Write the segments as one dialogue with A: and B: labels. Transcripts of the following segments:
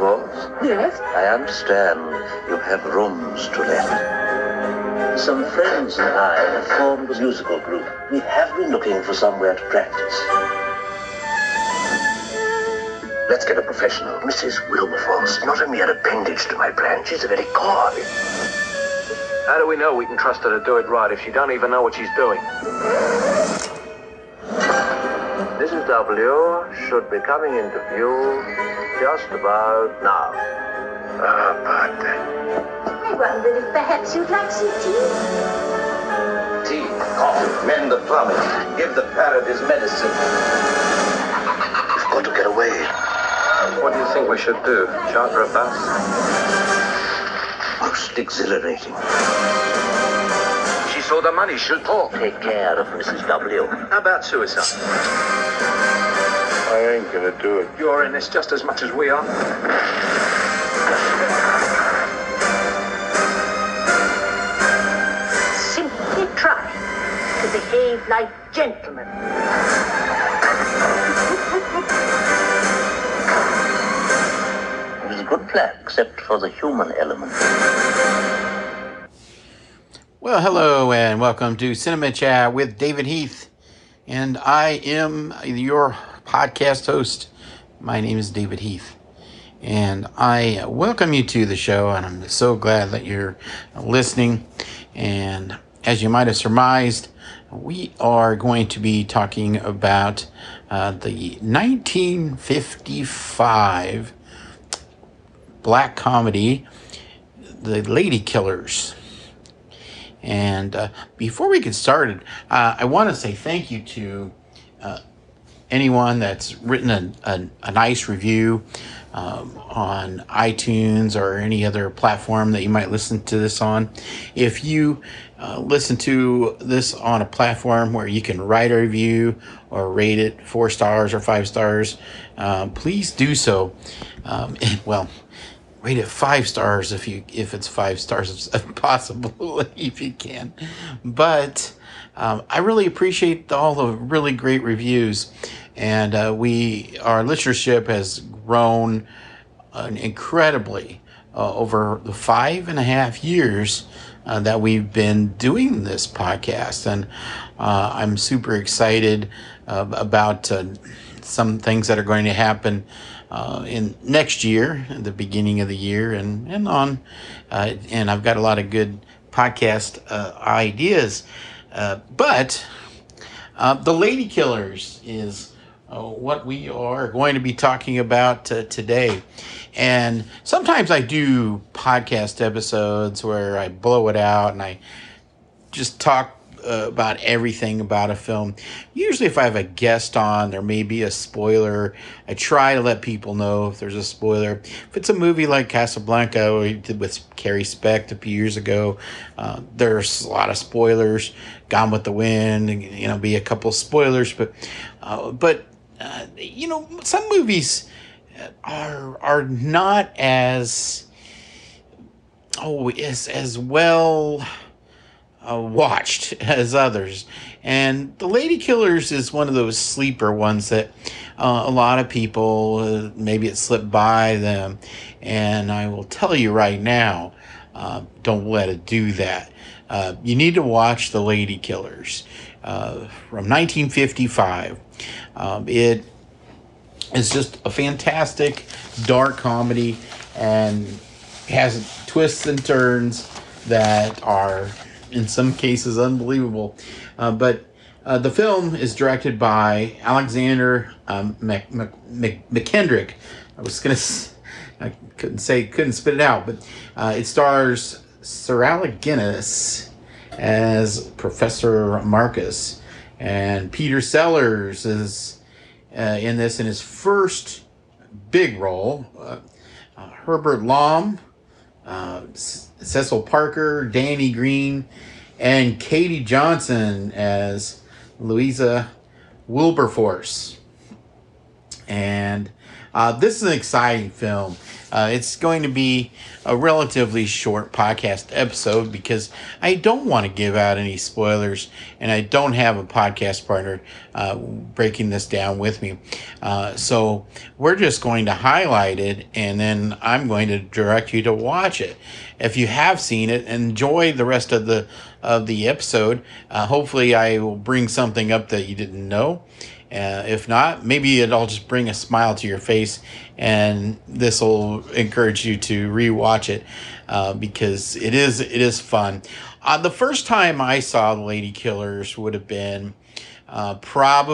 A: Wilberforce?
B: Yes?
A: I understand you have rooms to let. Some friends and I have formed a musical group. We have been looking for somewhere to practice. Let's get a professional. Mrs. Wilberforce, not a mere appendage to my plan. She's a very core.
C: How do we know we can trust her to do it right if she don't even know what she's doing? Mrs. W should be coming into view just about now.
A: Ah, but
D: I wonder if perhaps you'd like some tea.
A: tea, coffee, mend the plumbing, give the parrot his medicine. We've got to get away.
C: What do you think we should do? Charter a bus?
A: Most exhilarating.
C: She saw the money, she'll talk.
A: Take care of Mrs. W.
C: How about suicide?
E: I ain't gonna do it.
C: You're in this just as much as we are.
D: Simply try to behave like gentlemen.
A: It was a good plan, except for the human element.
F: Well, hello and welcome to Cinema Chat with David Heath. And I am your podcast host. My name is David Heath. And I welcome you to the show, and I'm so glad that you're listening. And as you might have surmised, we are going to be talking about uh, the 1955 black comedy, The Lady Killers. And uh, before we get started, uh, I want to say thank you to uh, anyone that's written a, a, a nice review um, on iTunes or any other platform that you might listen to this on. If you uh, listen to this on a platform where you can write a review or rate it four stars or five stars, uh, please do so. Um, well, rate it five stars if you if it's five stars possible if you can but um, i really appreciate all the really great reviews and uh, we our listenership has grown uh, incredibly uh, over the five and a half years uh, that we've been doing this podcast and uh, i'm super excited about some things that are going to happen in next year, the beginning of the year, and and on. And I've got a lot of good podcast ideas, but the Lady Killers is uh, what we are going to be talking about today. And sometimes I do podcast episodes where I blow it out and I just talk uh, about everything about a film. Usually, if I have a guest on, there may be a spoiler. I try to let people know if there's a spoiler. If it's a movie like Casablanca, we did with Carrie Specht a few years ago, uh, there's a lot of spoilers. Gone with the Wind, you know, be a couple spoilers, but uh, but uh, you know, some movies are are not as oh as as well uh, watched as others. And The Lady Killers is one of those sleeper ones that uh, a lot of people, uh, maybe it slipped by them. And I will tell you right now, uh, don't let it do that. Uh, you need to watch The Lady Killers uh, from 1955. Um, it is just a fantastic dark comedy and has twists and turns that are in some cases unbelievable. Uh, but uh, the film is directed by Alexander um, Mc, Mc, Mc, Mackendrick. I was gonna, I couldn't say, couldn't spit it out, but uh, it stars Sir Alec Guinness as Professor Marcus, and Peter Sellers is uh, in this in his first big role. Uh, uh, Herbert Lom. Cecil Parker, Danny Green, and Katie Johnson as Louisa Wilberforce. And uh, this is an exciting film. Uh, it's going to be a relatively short podcast episode because I don't want to give out any spoilers and I don't have a podcast partner uh, breaking this down with me. Uh, so we're just going to highlight it and then I'm going to direct you to watch it. If you have seen it, enjoy the rest of the of the episode. Uh, hopefully, I will bring something up that you didn't know. Uh, if not, maybe it'll just bring a smile to your face, and this will encourage you to rewatch it uh, because it is it is fun. Uh, the first time I saw the Lady Killers would have been uh, probably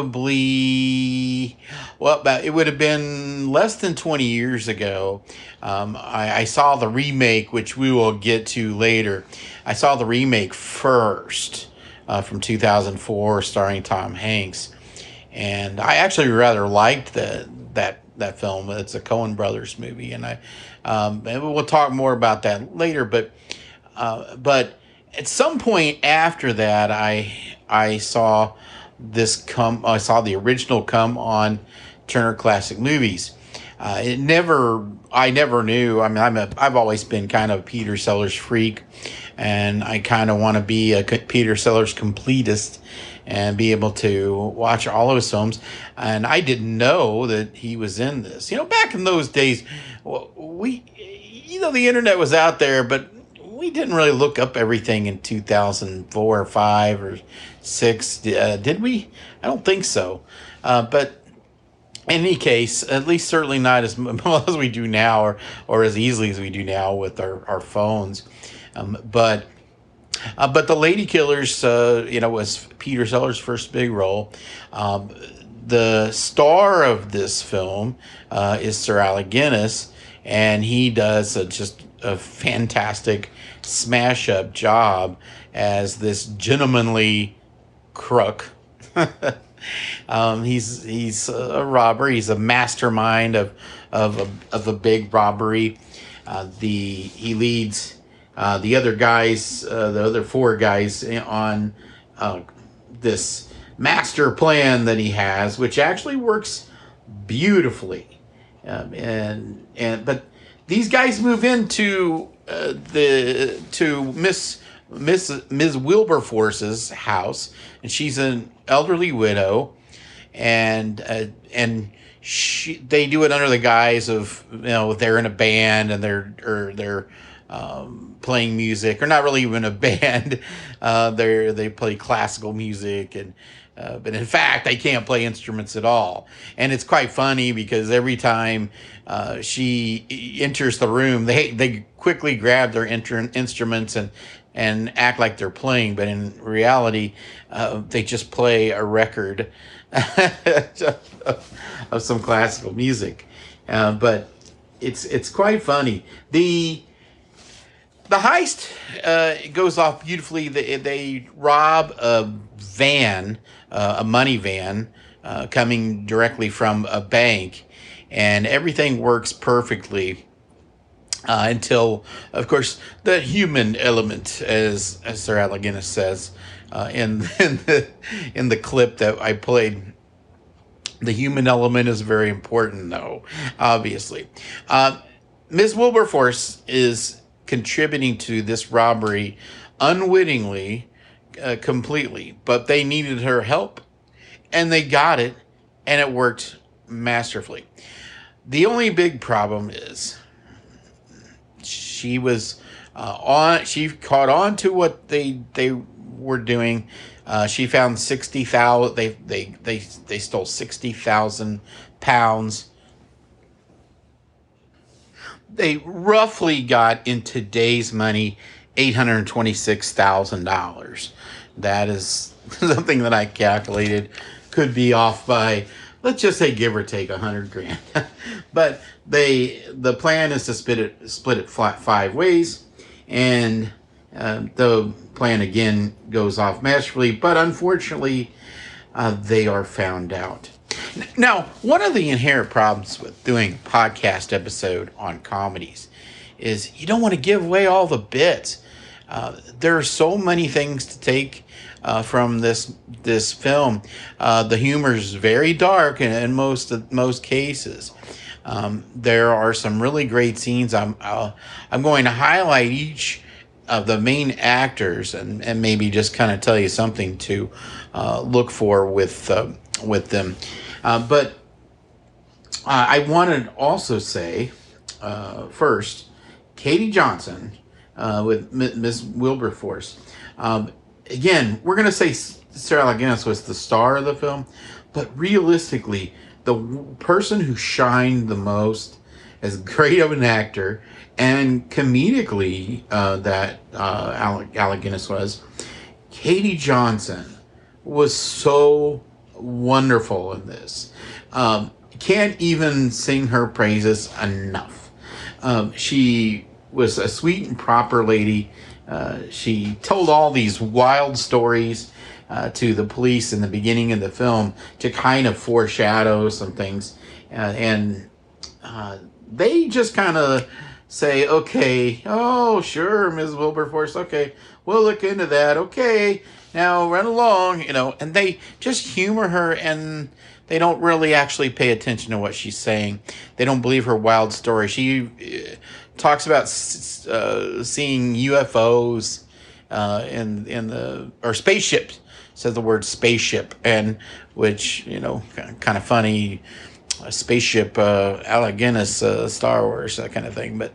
F: well, it would have been less than twenty years ago. Um, I, I saw the remake, which we will get to later. I saw the remake first uh, from 2004, starring Tom Hanks and I actually rather liked the that that film. It's a Coen Brothers movie, and I um, and we'll talk more about that later. But uh, but at some point after that, I I saw this come. I saw the original come on Turner Classic Movies. Uh, it never, I never knew. I mean, I'm a, I've always been kind of a Peter Sellers freak, and I kind of want to be a Peter Sellers completist and be able to watch all of his films. And I didn't know that he was in this. You know, back in those days, we, you know, the internet was out there, but we didn't really look up everything in 2004 or 5 or 6. Uh, did we? I don't think so. Uh, but in any case, at least certainly not as well as we do now or, or as easily as we do now with our, our phones. Um, but uh, but the Lady Killers, uh, you know, was Peter Sellers' first big role. Um, the star of this film uh, is Sir Alec Guinness, and he does a, just a fantastic smash up job as this gentlemanly crook. um, he's he's a robber. He's a mastermind of of a, of a big robbery. Uh, the he leads uh, the other guys, uh, the other four guys on uh, this master plan that he has, which actually works beautifully. Um, and and but these guys move into uh, the to Miss Miss Ms. Wilberforce's house, and she's an elderly widow, and uh, and she they do it under the guise of you know they're in a band and they're or they're um, playing music, or not really even a band. Uh, they they play classical music, and uh, but in fact, they can't play instruments at all. And it's quite funny because every time uh, she enters the room, they they quickly grab their inter- instruments and and act like they're playing, but in reality, uh, they just play a record of some classical music. Uh, but it's it's quite funny. The the heist uh, goes off beautifully. They, they rob a van, uh, a money van, uh, coming directly from a bank, and everything works perfectly. Uh, until, of course, the human element, as, as Sir Guinness says uh, in in the in the clip that I played, the human element is very important, though. Obviously, uh, Ms. Wilberforce is contributing to this robbery unwittingly, uh, completely. But they needed her help, and they got it, and it worked masterfully. The only big problem is she was uh, on. She caught on to what they they were doing. Uh, she found sixty thousand. They they they they stole sixty thousand pounds they roughly got in today's money $826,000. That is something that I calculated could be off by let's just say give or take a hundred grand. but they the plan is to split it split it five ways, and uh, the plan again goes off masterfully. But unfortunately, uh, they are found out. Now, one of the inherent problems with doing a podcast episode on comedies is you don't want to give away all the bits. Uh, there are so many things to take uh, from this this film. Uh, the humor is very dark in, in most most cases. Um, there are some really great scenes. I'm i am going to highlight each of the main actors and, and maybe just kind of tell you something to uh, look for with uh, with them. Uh, but I wanted to also say first, Katie Johnson with Miss Wilberforce. Um, again, we're going to say Sarah Allen was the star of the film, but realistically, the person who shined the most as great of an actor and comedically uh, that uh, Alec, Guinness was, Katie Johnson was so wonderful in this. Um, can't even sing her praises enough. Um, she was a sweet and proper lady. Uh, she told all these wild stories uh, to the police in the beginning of the film to kind of foreshadow some things. Uh, and uh, they just kind of say, okay, oh, sure, Ms. Wilberforce, okay, we'll look into that, okay, now run along, you know, and they just humor her and they don't really actually pay attention to what she's saying. They don't believe her wild story. She uh, talks about uh, seeing UFOs uh, in in the or spaceships says the word spaceship, and which you know, kind of funny. A spaceship, uh, uh, Star Wars, that kind of thing. But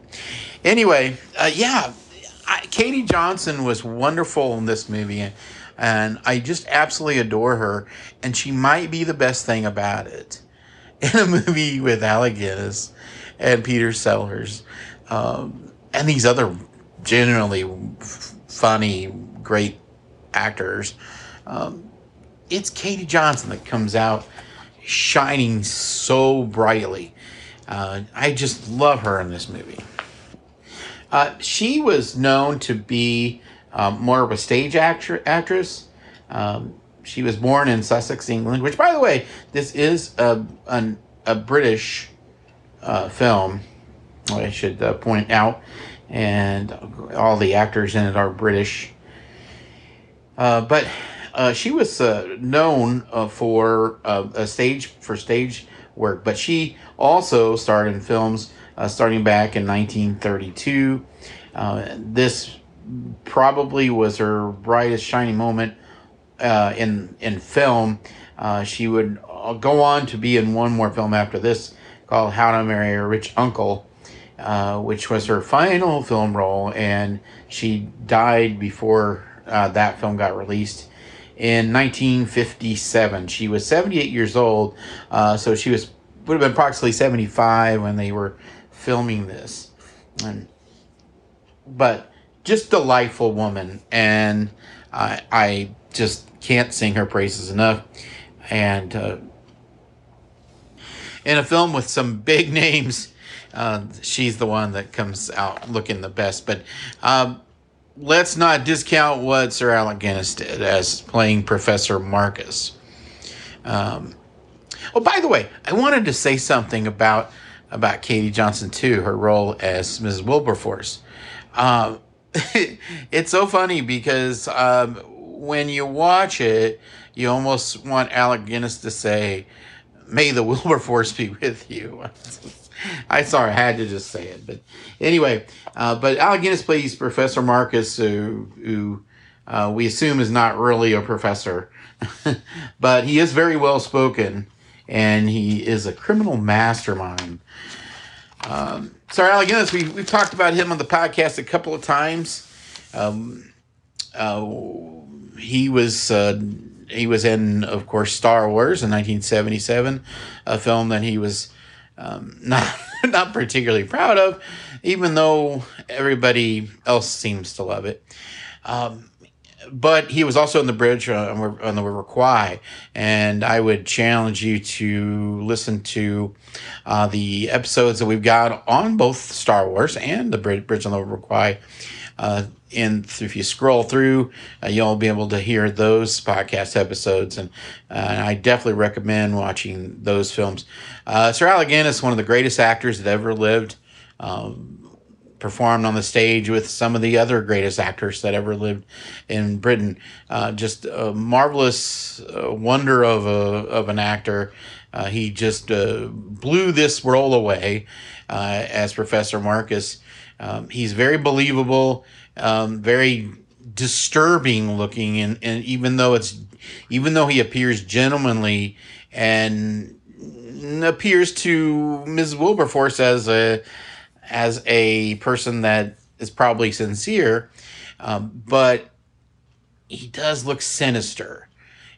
F: anyway, uh, yeah, I, Katie Johnson was wonderful in this movie, and I just absolutely adore her. And she might be the best thing about it in a movie with Alec Guinness and Peter Sellers, um, and these other generally funny, great actors. Um, it's Katie Johnson that comes out shining so brightly. Uh, I just love her in this movie. Uh, she was known to be um, more of a stage actor- actress. Um, she was born in Sussex, England, which, by the way, this is a, an, a British uh, film, I should uh, point out, and all the actors in it are British. Uh, but uh, she was uh, known uh, for uh, a stage for stage work, but she also starred in films uh, starting back in 1932. Uh, this probably was her brightest shining moment in in film. she would go on to be in one more film after this called How to Marry a Rich Uncle. which was her final film role, and she died before that film got released in 1957. She was 78 years old, uh, so she was would have been approximately 75 when they were filming this. And, but just delightful woman, and I, I just can't sing her praises enough. And uh, in a film with some big names, uh, she's the one that comes out looking the best. But um, let's not discount what Sir Alec Guinness did as playing Professor Marcus. Um, oh, by the way, I wanted to say something about about Katie Johnson too, her role as Mrs. Wilberforce. Um, it's so funny because um, when you watch it, you almost want Alec Guinness to say, "May the Wilberforce be with you." I sorry, I had to just say it. But anyway, uh, but Al Guinness plays Professor Marcus, who, who uh, we assume is not really a professor, but he is very well spoken and he is a criminal mastermind. Um, sorry, Al Guinness, we, we've talked about him on the podcast a couple of times. Um, uh, he was uh, he was in, of course, Star Wars in 1977, a film that he was um, not not particularly proud of, even though everybody else seems to love it. Um, but he was also on the bridge on, on the River Kwai, and I would challenge you to listen to uh, the episodes that we've got on both Star Wars and the Bridge on the River Kwai. Uh, and if you scroll through, uh, you'll be able to hear those podcast episodes, and, uh, and I definitely recommend watching those films. Uh, Sir Alec Guinness, one of the greatest actors that ever lived. Um, performed on the stage with some of the other greatest actors that ever lived in Britain. Uh, just a marvelous uh, wonder of a of an actor. Uh, he just uh, blew this role away uh, as Professor Marcus. Um, he's very believable, um, very disturbing looking, and, and even though it's even though he appears gentlemanly and appears to Ms. Wilberforce as a as a person that is probably sincere, um, but he does look sinister,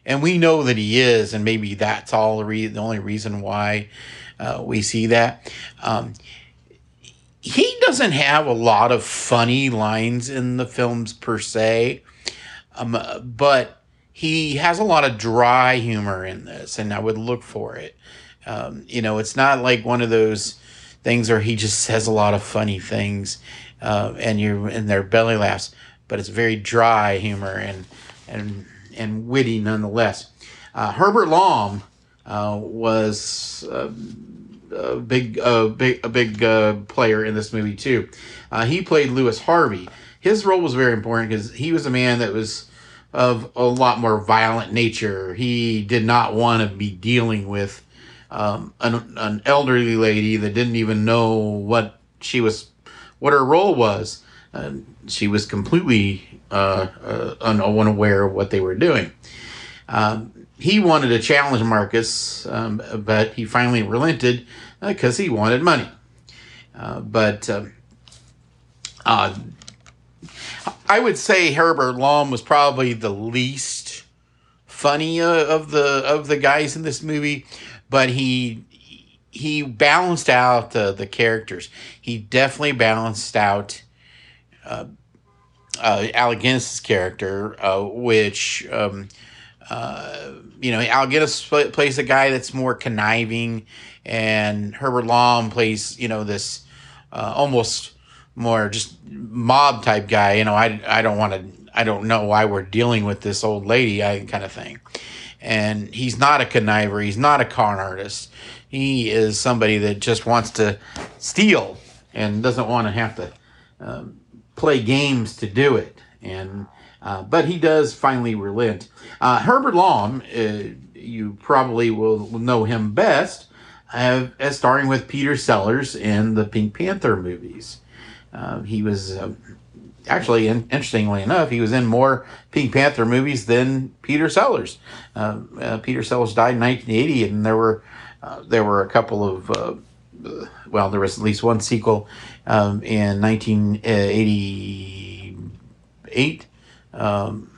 F: and we know that he is, and maybe that's all the, re- the only reason why uh, we see that. Um, he doesn't have a lot of funny lines in the films per se, um, but he has a lot of dry humor in this, and I would look for it. Um, you know, it's not like one of those things where he just says a lot of funny things, uh, and you and their belly laughs, but it's very dry humor and and and witty nonetheless. Uh, Herbert Lom uh, was uh, a big, uh, big, a big uh, player in this movie too. Uh, he played Lewis Harvey. His role was very important because he was a man that was of a lot more violent nature. He did not want to be dealing with um, an, an elderly lady that didn't even know what she was, what her role was. She was completely uh, uh, unaware of what they were doing. Um, he wanted to challenge Marcus, um, but he finally relented because uh, he wanted money. Uh, but um, I would say Herbert Lom was probably the least funny of the of the guys in this movie, but he he balanced out the the characters. He definitely balanced out uh, uh, character, uh, which um, uh, you know, Al Guinness plays a guy that's more conniving, and Herbert Lom plays, you know, this almost more just mob type guy. You know, I, I don't want to, I don't know why we're dealing with this old lady, I kind of thing. And he's not a conniver, he's not a con artist. He is somebody that just wants to steal and doesn't want to have to um, play games to do it. And uh, but he does finally relent. Uh, Herbert Lom, uh, you probably will know him best uh, as starring with Peter Sellers in the Pink Panther movies. Uh, he was actually, in, interestingly enough, he was in more Pink Panther movies than Peter Sellers. Peter Sellers died in 1980, and there were there were a couple of well, there was at least one sequel um, in 1988 um,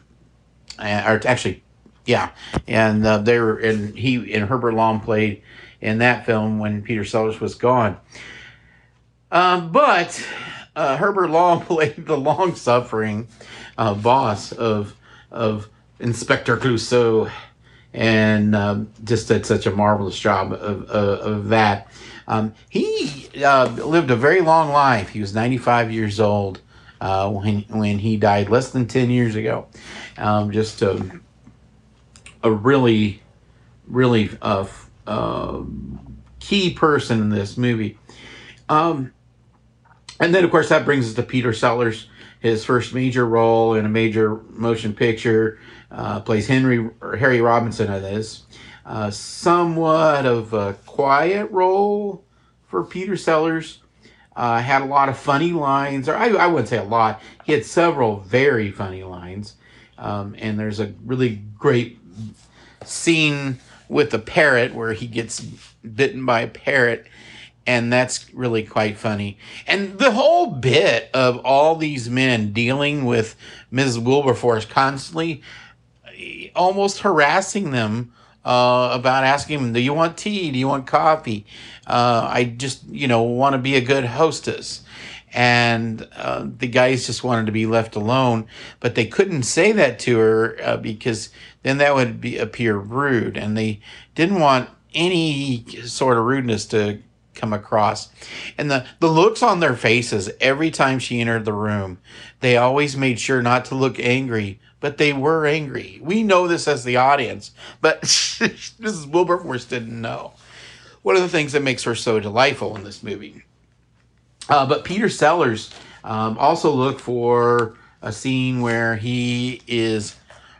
F: or actually, yeah, and uh, they were, and he and Herbert Lom played in that film when Peter Sellers was gone. Um, but uh, Herbert Lom played the long-suffering uh, boss of of Inspector Clouseau, and um, just did such a marvelous job of, of, of that. Um, he uh, lived a very long life. He was 95 years old uh, when when he died less than ten years ago. Um, just a, a really, really uh, uh, key person in this movie. Um, and then, of course, that brings us to Peter Sellers, his first major role in a major motion picture. Uh, plays Henry or Harry Robinson in this. Uh, somewhat of a quiet role for Peter Sellers. Uh, had a lot of funny lines, or I, I wouldn't say a lot. He had several very funny lines. Um, and there's a really great scene with a parrot where he gets bitten by a parrot and that's really quite funny. And the whole bit of all these men dealing with Ms. Wilberforce constantly almost harassing them uh, about asking them, Do you want tea? Do you want coffee? Uh, I just, you know, want to be a good hostess. And uh, the guys just wanted to be left alone, but they couldn't say that to her uh, because then that would be appear rude, and they didn't want any sort of rudeness to come across. And the, the looks on their faces every time she entered the room, they always made sure not to look angry, but they were angry. We know this as the audience, but Mrs. Wilberforce didn't know. One of the things that makes her so delightful in this movie. Uh, but Peter Sellers um, also look for a scene where he is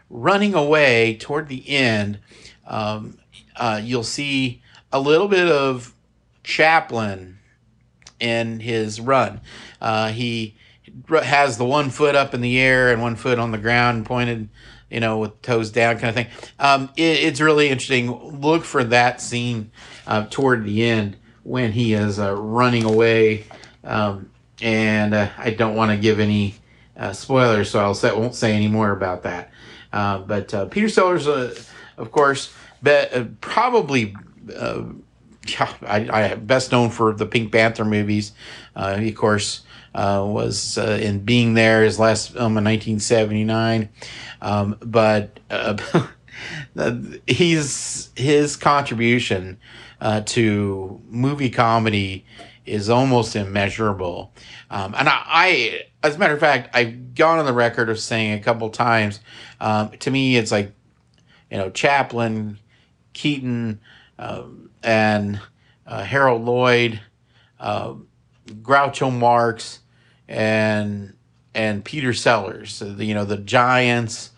F: running away toward the end. Um, uh, you'll see a little bit of Chaplin in his run. Uh, he has the one foot up in the air and one foot on the ground pointed you know with toes down kind of thing. Um, it, it's really interesting. Look for that scene uh, toward the end when he is uh, running away. Um, and uh, i don't want to give any uh, spoilers so i'll say, won't say any more about that. Uh, but uh, peter sellers of course be, probably I, I best known for the Pink Panther movies. Of course, uh, was uh, in Being There, his last film in 1979. Um, but uh, he's his contribution uh, to movie comedy is almost immeasurable. Um, and I, I, as a matter of fact, I've gone on the record of saying a couple times. Um, to me, it's like, you know, Chaplin, Keaton. Um, and uh, Harold Lloyd, uh, Groucho Marx, and and Peter Sellers. You know the giants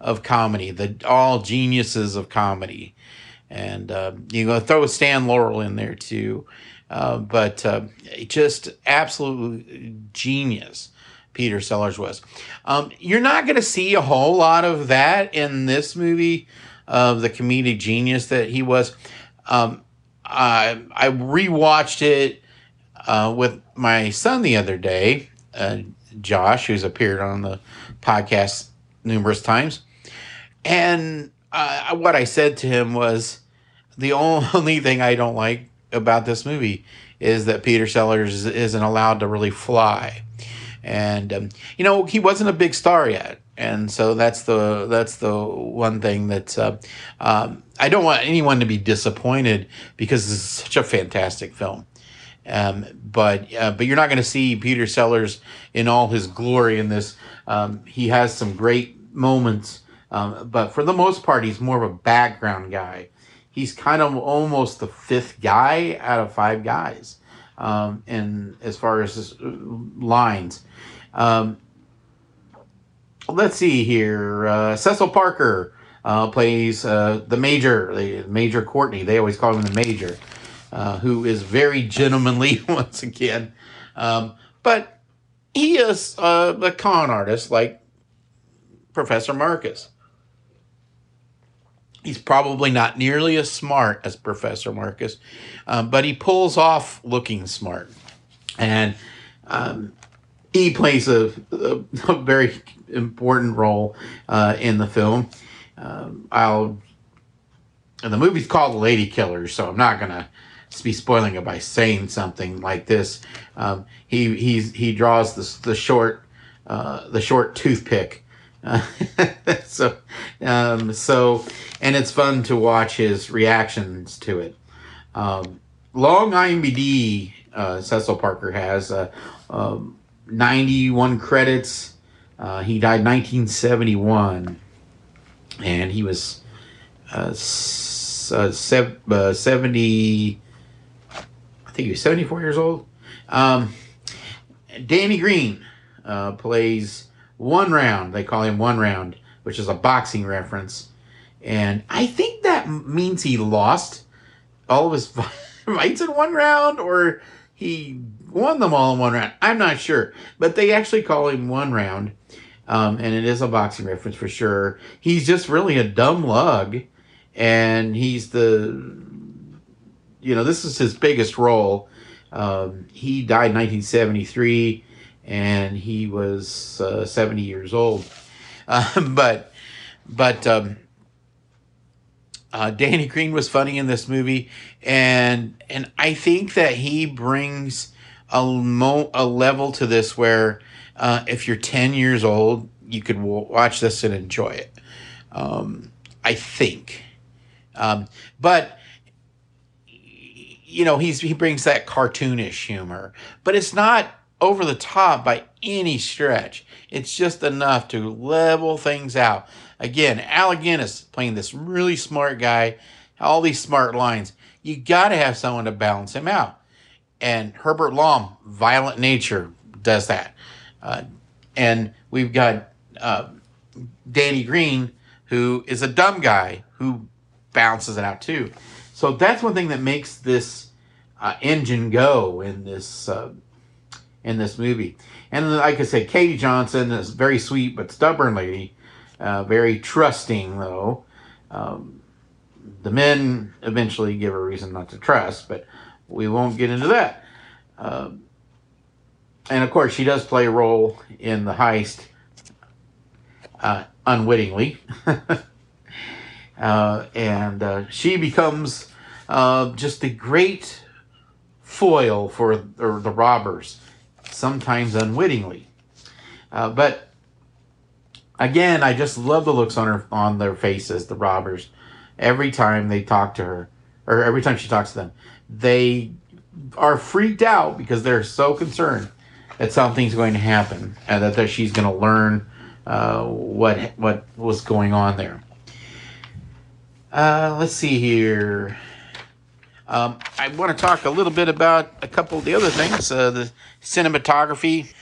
F: of comedy, the all geniuses of comedy, and uh, you go throw Stan Laurel in there too. Uh, but uh, just absolute genius. Peter Sellers was. Um, you're not going to see a whole lot of that in this movie of the comedic genius that he was. Um, I I rewatched it uh, with my son the other day, uh, Josh, who's appeared on the podcast numerous times, and uh, what I said to him was the only thing I don't like about this movie is that Peter Sellers isn't allowed to really fly, and um, you know he wasn't a big star yet. And so that's the that's the one thing that uh, um, I don't want anyone to be disappointed because is such a fantastic film. Um, but uh, but you're not going to see Peter Sellers in all his glory in this. Um, he has some great moments, um, but for the most part, he's more of a background guy. He's kind of almost the fifth guy out of five guys, um, in as far as uh, lines. Um, let's see here. Uh, Cecil Parker uh, plays uh, the Major, the Major Courtney. They always call him the Major, uh, who is very gentlemanly once again. Um, but he is uh, a con artist like Professor Marcus. He's probably not nearly as smart as Professor Marcus, um, but he pulls off looking smart. And um, he plays a, a, a very important role uh, in the film. Um, I'll. And the movie's called Lady Killers, so I'm not be spoiling it by saying something like this. Um, he he's, he draws the the short uh, the short toothpick. Uh, so um, so and it's fun to watch his reactions to it. Um, long IMDb uh, Cecil Parker has uh, um, 91 credits. Uh, he died 1971, and he was uh, uh, sev- uh, 70. Think he was 74 years old. Um, Danny Green uh, plays one round. They call him one round, which is a boxing reference, and I think that means he lost all of his fights in one round, or he won them all in one round. I'm not sure, but they actually call him one round, um, and it is a boxing reference for sure. He's just really a dumb lug, and he's the, you know, this is his biggest role. Um, he died in 1973, and he was uh, 70 years old. Uh, but, but um, uh, Danny Green was funny in this movie, and and I think that he brings a mo- a level to this where uh, if you're 10 years old, you could w- watch this and enjoy it. Um, I think, um, but you know he's he brings that cartoonish humor, but it's not over the top by any stretch. It's just enough to level things out. Again, Alec Guinness playing this really smart guy, all these smart lines. You got to have someone to balance him out. and Herbert Lom, Violent Nature, does that. Uh, and we've got uh, Danny Green, who is a dumb guy who balances it out too. So that's one thing that makes this uh, engine go in this uh, in this movie. And like I said, Katie Johnson is very sweet but stubborn lady, uh, very trusting though. Um, the men eventually give her reason not to trust, but we won't get into that. Um, and of course, she does play a role in the heist uh, unwittingly. uh, and uh, she becomes uh, just a great foil for the robbers, sometimes unwittingly. Uh, but again, I just love the looks on her on their faces, the robbers. Every time they talk to her, or every time she talks to them, they are freaked out because they're so concerned that something's going to happen and that, that she's going to learn uh, what what was going on there. Uh, let's see here. Um, I want to talk a little bit about a couple of the other things. Uh, the cinematography.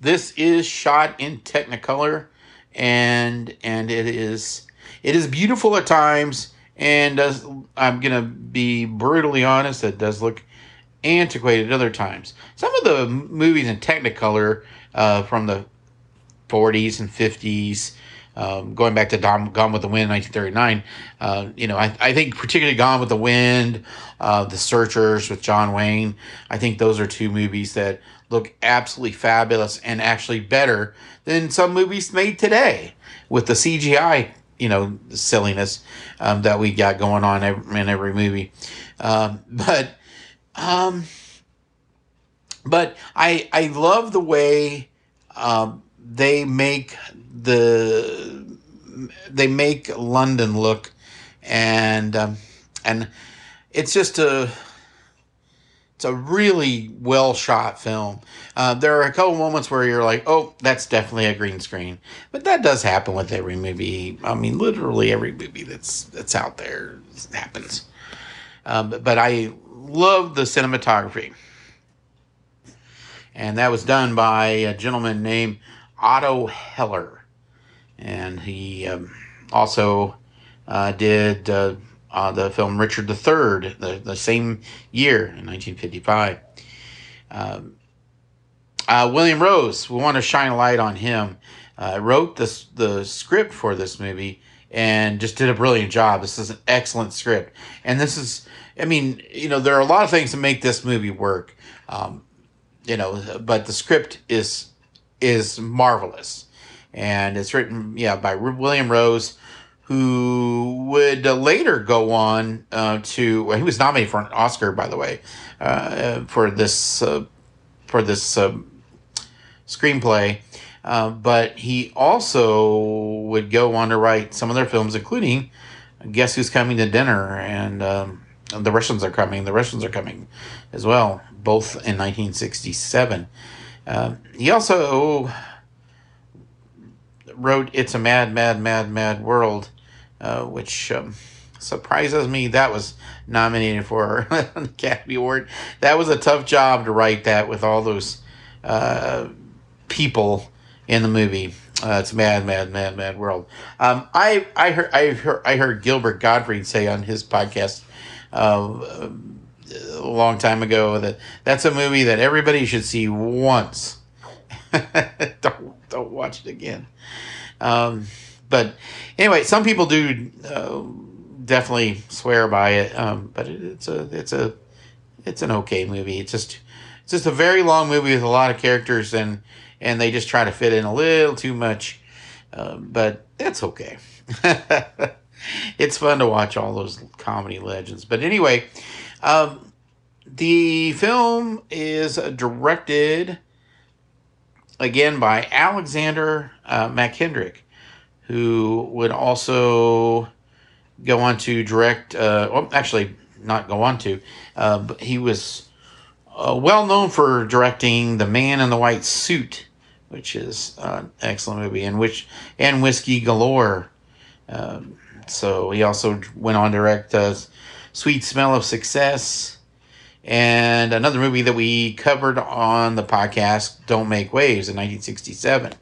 F: This is shot in Technicolor, and and it is it is beautiful at times. And does, I'm gonna be brutally honest, it does look antiquated other times. Some of the movies in Technicolor uh, from the 40s and 50s, um, going back to Dom, Gone with the Wind, 1939. Uh, you know, I, I think particularly Gone with the Wind, uh, The Searchers with John Wayne. I think those are two movies that look absolutely fabulous and actually better than some movies made today with the CGI, you know, silliness um, that we got going on in every movie. Um, but um, but I I love the way um, they make the they make London look, and um, and it's just a it's a really well shot film. Uh, there are a couple moments where you're like, oh, that's definitely a green screen, but that does happen with every movie. I mean, literally every movie that's that's out there happens. Um, but, but I love the cinematography. And that was done by a gentleman named Otto Heller. And he um, also uh, did uh, uh, the film Richard III the, the same year in 1955. Um, uh, William Rose, we want to shine a light on him. Uh, wrote this, the script for this movie and just did a brilliant job. This is an excellent script. And this is I mean, you know, there are a lot of things that make this movie work. Um, you know, but the script is is marvelous, and it's written, yeah, by William Rose, who would later go on uh, to. Well, he was nominated for an Oscar, by the way, uh, for this uh, for this um, screenplay. Uh, but he also would go on to write some of their films, including Guess Who's Coming to Dinner and um, the Russians are coming. The Russians are coming as well, both in 1967. Uh, he also wrote "It's a Mad, Mad, Mad, Mad World," uh, which um, surprises me. That was nominated for an Academy Award. That was a tough job to write that with all those uh, people in the movie. Uh, it's mad, mad, mad, mad world. Um, I I heard I heard I heard Gilbert Gottfried say on his podcast uh, a long time ago that that's a movie that everybody should see once. don't watch it again. Um, but anyway, some people do uh, definitely swear by it. Um, but it, it's a it's a it's an okay movie. It's just it's just a very long movie with a lot of characters and and they just try to fit in a little too much. Uh, but it's okay. it's fun to watch all those comedy legends. But anyway, um, the film is directed again by Alexander uh, Mackendrick, who would also go on to direct. Uh, well, actually, not go on to, uh, but he was uh, well known for directing The Man in the White Suit, which is an excellent movie, and which and Whiskey Galore. Um, so he also went on to direct uh, Sweet Smell of Success and another movie that we covered on the podcast, Don't Make Waves, in 1967.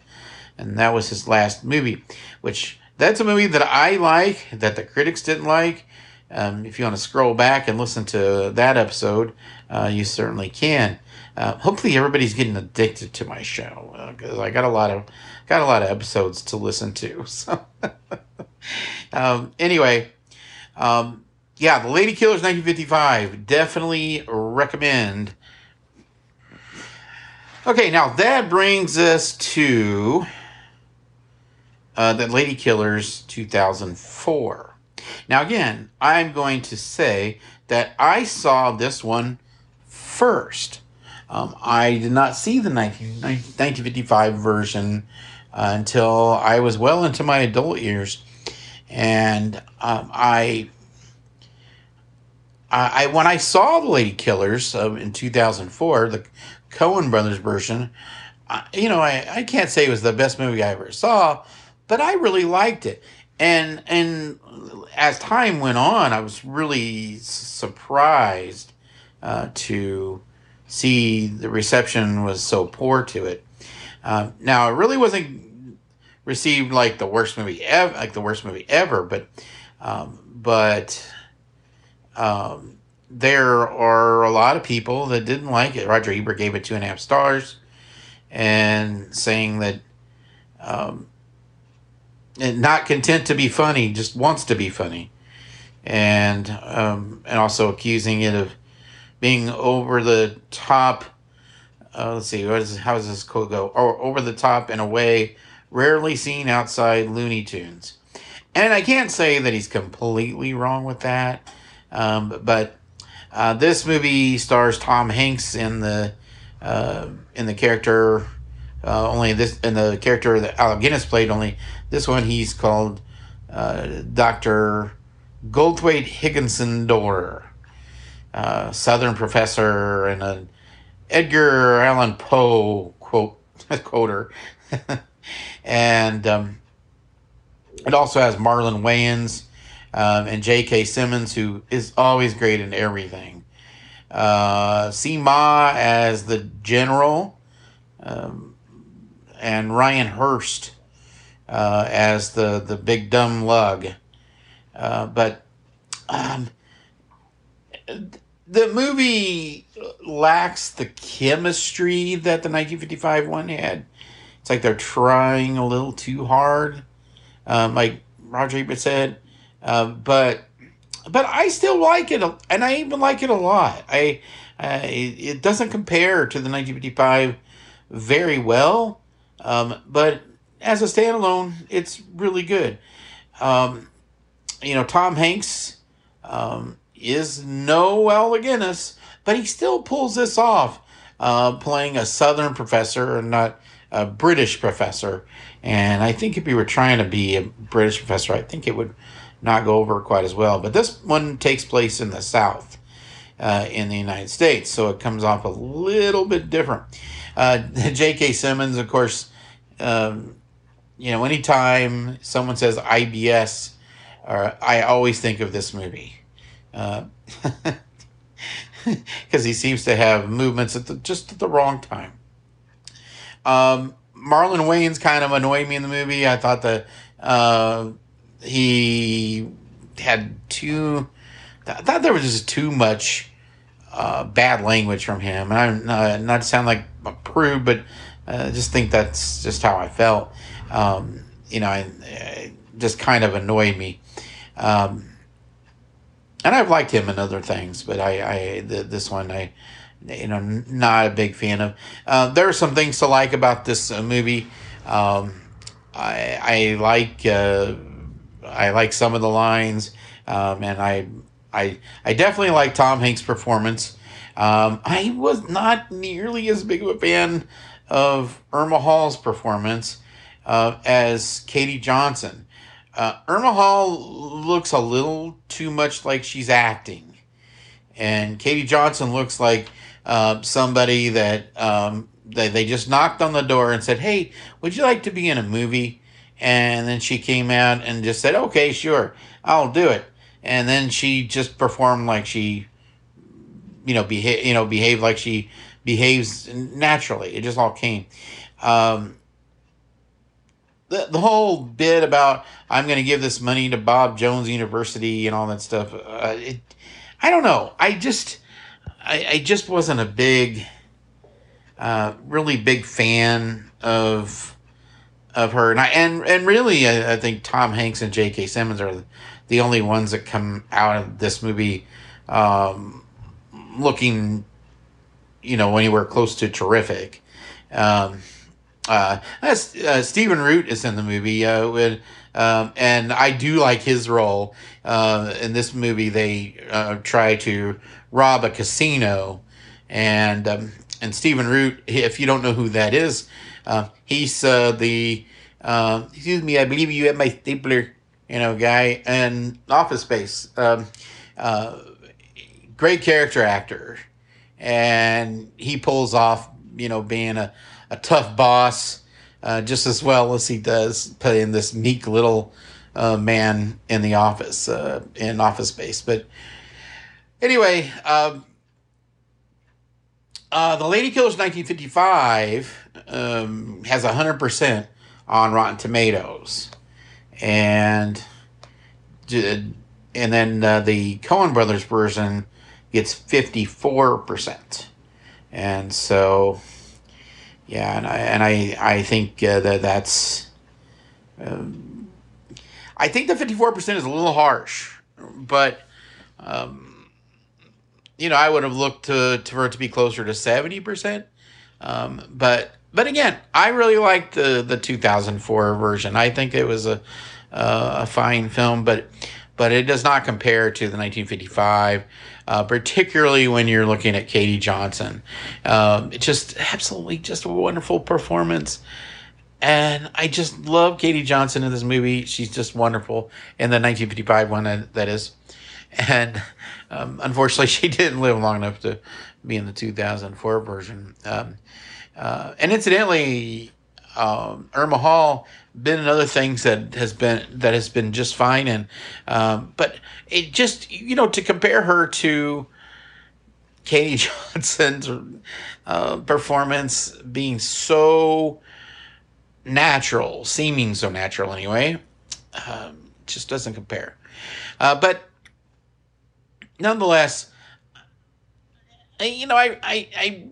F: And that was his last movie, which that's a movie that I like, that the critics didn't like. Um, if you want to scroll back and listen to that episode, uh, you certainly can. Uh, hopefully, everybody's getting addicted to my show because uh, I got a lot of got a lot of episodes to listen to. So, um, anyway, um, yeah, The Lady Killers 1955. Definitely recommend. Okay, now that brings us to uh, The Lady Killers 2004. Now, again, I'm going to say that I saw this one first. Um, I did not see the 19, 1955 version uh, until I was well into my adult years. And um, I I, when I saw the Ladykillers uh, in 2004, the Coen Brothers version, you know, I, I can't say it was the best movie I ever saw, but I really liked it. And and as time went on, I was really surprised uh, to see the reception was so poor to it. Uh, now, it really wasn't received like the worst movie ever, like the worst movie ever, but um, but um, there are a lot of people that didn't like it. Roger Ebert gave it two and a half stars, and saying that, um, and not content to be funny, just wants to be funny, and um, and also accusing it of being over the top. Uh, let's see, what is how does this quote go? Or over the top in a way rarely seen outside Looney Tunes. And I can't say that he's completely wrong with that um, but uh, this movie stars Tom Hanks in the uh, in the character. Uh, only this in the character that Alec Guinness played. Only this one he's called uh, Doctor Goldthwait Higginson Dorr, uh, Southern professor and an Edgar Allan Poe quote quoter, and um, it also has Marlon Wayans um, and J.K. Simmons, who is always great in everything. Uh, Ma as the general, um, and Ryan Hurst uh, as the the big dumb lug. Uh, but um, the movie lacks the chemistry that the 1955 one had. It's like they're trying a little too hard. Um, like Roger Ebert said, um, but but I still like it, and I even like it a lot. I uh, it doesn't compare to the 1955 very well, um, but as a standalone, it's really good. Um, you know, Tom Hanks um, is no Alec Guinness, but he still pulls this off, uh, playing a Southern professor and not a British professor. And I think if he were trying to be a British professor, I think it would not go over quite as well. But this one takes place in the South uh, in the United States, so it comes off a little bit different. Uh, J.K. Simmons, of course, um, you know, anytime someone says IBS, or I always think of this movie. Because uh, he seems to have movements at the, just at the wrong time. Um, Marlon Wayans kind of annoyed me in the movie. I thought the uh, he had too. I thought there was just too much uh, bad language from him, and I'm uh, not to sound like a prude, but uh, I just think that's just how I felt. Um, you know, it just kind of annoyed me. Um, and I've liked him in other things, but I, I the, this one I, you know, not a big fan of. Uh, there are some things to like about this uh, movie. Um, I I like uh, I like some of the lines, um, and I I I definitely like Tom Hanks' performance. Um, I was not nearly as big of a fan of Irma Hall's performance uh, as Katie Johnson. Uh, Irma Hall looks a little too much like she's acting, and Katie Johnson looks like uh, somebody that um, they, they just knocked on the door and said, "Hey, would you like to be in a movie?" And then she came out and just said, okay, sure, I'll do it. And then she just performed like she you know behave you know behave like she behaves naturally. It just all came. Um, the, the whole bit about I'm going to give this money to Bob Jones University and all that stuff. Uh, it, I don't know. I just I, I just wasn't a big, uh, really big fan of of her, and I and and really I, I think Tom Hanks and J.K. Simmons are the only ones that come out of this movie um, looking, you know, anywhere close to terrific. Um, uh, uh, Stephen Root is in the movie, uh, with, um, and I do like his role. Uh, in this movie, they uh, try to rob a casino, and um, and Stephen Root, if you don't know who that is, uh, he's uh, the uh, excuse me, I believe you have my stapler, you know, guy, and Office Space. Um, uh, great character actor, and he pulls off, you know, being a, a tough boss uh, just as well as he does playing this meek little uh, man in the office, uh, in Office Space. But anyway, um, uh, The Ladykillers 1955 um, has 100% on Rotten Tomatoes. And and then uh, the Coen Brothers version gets 54%. And so yeah, and I and I I think uh, that that's um, I think the 54% is a little harsh, but um, you know, I would have looked to, to for it to be closer to 70%. Um, but but again, I really liked the the 2004 version. I think it was a a fine film, but but it does not compare to the 1955. Uh, particularly when you're looking at Katie Johnson, um, it's just absolutely just a wonderful performance. And I just love Katie Johnson in this movie. She's just wonderful in the 1955 one that is. And um, unfortunately, she didn't live long enough to be in the 2004 version. Um, uh, and incidentally, um, Irma Hall been in other things that has been that has been just fine, and um, but it just you know to compare her to Katie Johnson's uh, performance being so natural, seeming so natural anyway, um, just doesn't compare. Uh, but nonetheless, you know, I, I, I,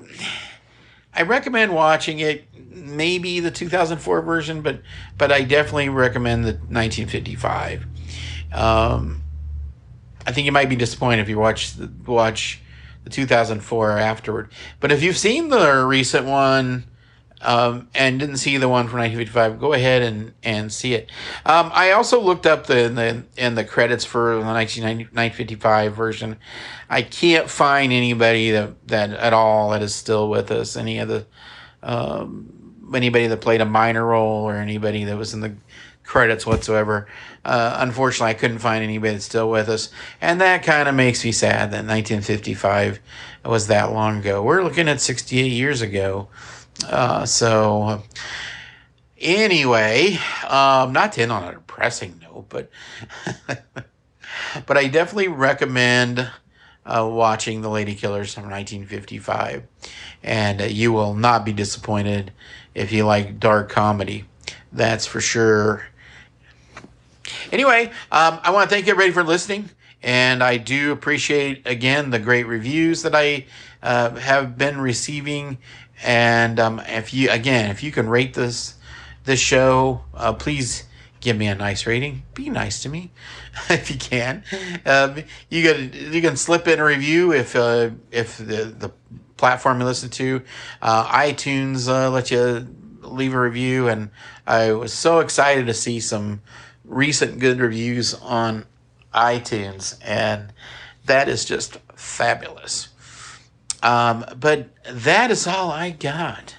F: I recommend watching it. Maybe the 2004 version, but but I definitely recommend the 1955. Um, I think you might be disappointed if you watch the watch the 2004 afterward. But if you've seen the recent one um, and didn't see the one from 1955, go ahead and, and see it. Um, I also looked up the in the in the credits for the 1955 version. I can't find anybody that that at all that is still with us. Any of the um, anybody that played a minor role or anybody that was in the credits whatsoever. Uh, unfortunately, I couldn't find anybody that's still with us, and that kind of makes me sad that 1955 was that long ago. We're looking at 68 years ago. Uh, so, anyway, um, not to end on a depressing note, but but I definitely recommend uh, watching The Ladykillers from 1955, and uh, you will not be disappointed if you like dark comedy. That's for sure. Anyway, um, I want to thank everybody for listening. And I do appreciate, again, the great reviews that I uh, have been receiving and um, if you again, if you can rate this this show, uh, please give me a nice rating. Be nice to me if you can. Um, you can you can slip in a review if uh, if the the platform you listen to, uh, iTunes uh, let you leave a review, and I was so excited to see some recent good reviews on iTunes, and that is just fabulous. Um, but that is all I got.